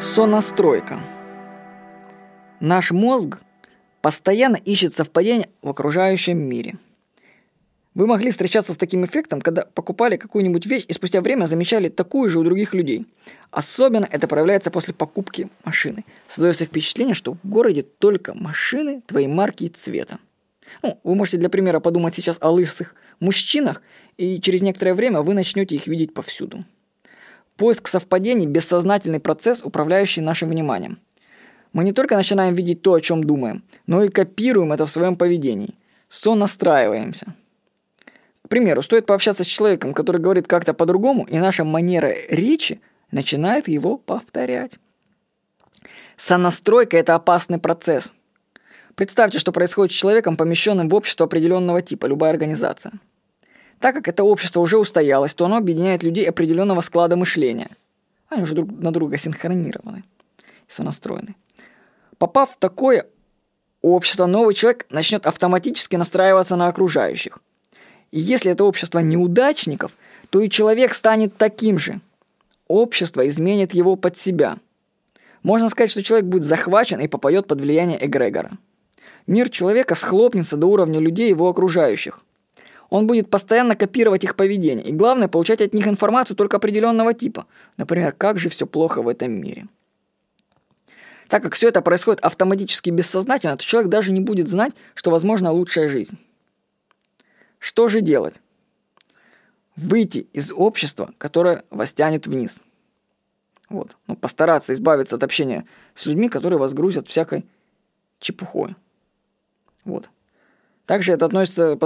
Сонастройка. Наш мозг постоянно ищет совпадения в окружающем мире. Вы могли встречаться с таким эффектом, когда покупали какую-нибудь вещь и спустя время замечали такую же у других людей. Особенно это проявляется после покупки машины. Создается впечатление, что в городе только машины твоей марки и цвета. Ну, вы можете для примера подумать сейчас о лысых мужчинах, и через некоторое время вы начнете их видеть повсюду. Поиск совпадений – бессознательный процесс, управляющий нашим вниманием. Мы не только начинаем видеть то, о чем думаем, но и копируем это в своем поведении. Сонастраиваемся. К примеру, стоит пообщаться с человеком, который говорит как-то по-другому, и наша манера речи начинает его повторять. Сонастройка – это опасный процесс. Представьте, что происходит с человеком, помещенным в общество определенного типа, любая организация – так как это общество уже устоялось, то оно объединяет людей определенного склада мышления. Они уже друг на друга синхронированы и сонастроены. Попав в такое общество, новый человек начнет автоматически настраиваться на окружающих. И если это общество неудачников, то и человек станет таким же. Общество изменит его под себя. Можно сказать, что человек будет захвачен и попадет под влияние эгрегора. Мир человека схлопнется до уровня людей его окружающих. Он будет постоянно копировать их поведение. И главное, получать от них информацию только определенного типа. Например, как же все плохо в этом мире. Так как все это происходит автоматически бессознательно, то человек даже не будет знать, что возможна лучшая жизнь. Что же делать? Выйти из общества, которое вас тянет вниз. Вот. Ну, постараться избавиться от общения с людьми, которые вас грузят всякой чепухой. Вот. Также это относится,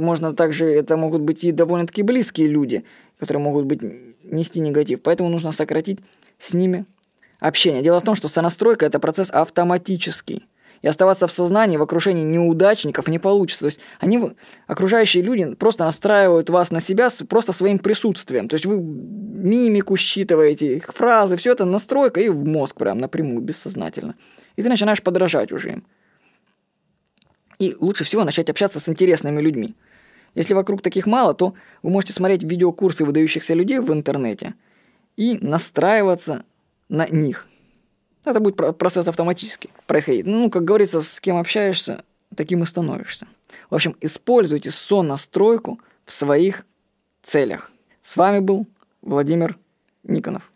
можно также, это могут быть и довольно-таки близкие люди, которые могут быть, нести негатив. Поэтому нужно сократить с ними общение. Дело в том, что сонастройка – это процесс автоматический. И оставаться в сознании, в окружении неудачников не получится. То есть они, окружающие люди, просто настраивают вас на себя просто своим присутствием. То есть вы мимику считываете, их фразы, все это настройка и в мозг прям напрямую, бессознательно. И ты начинаешь подражать уже им. И лучше всего начать общаться с интересными людьми. Если вокруг таких мало, то вы можете смотреть видеокурсы выдающихся людей в интернете и настраиваться на них. Это будет процесс автоматически происходить. Ну, как говорится, с кем общаешься, таким и становишься. В общем, используйте сон-настройку в своих целях. С вами был Владимир Никонов.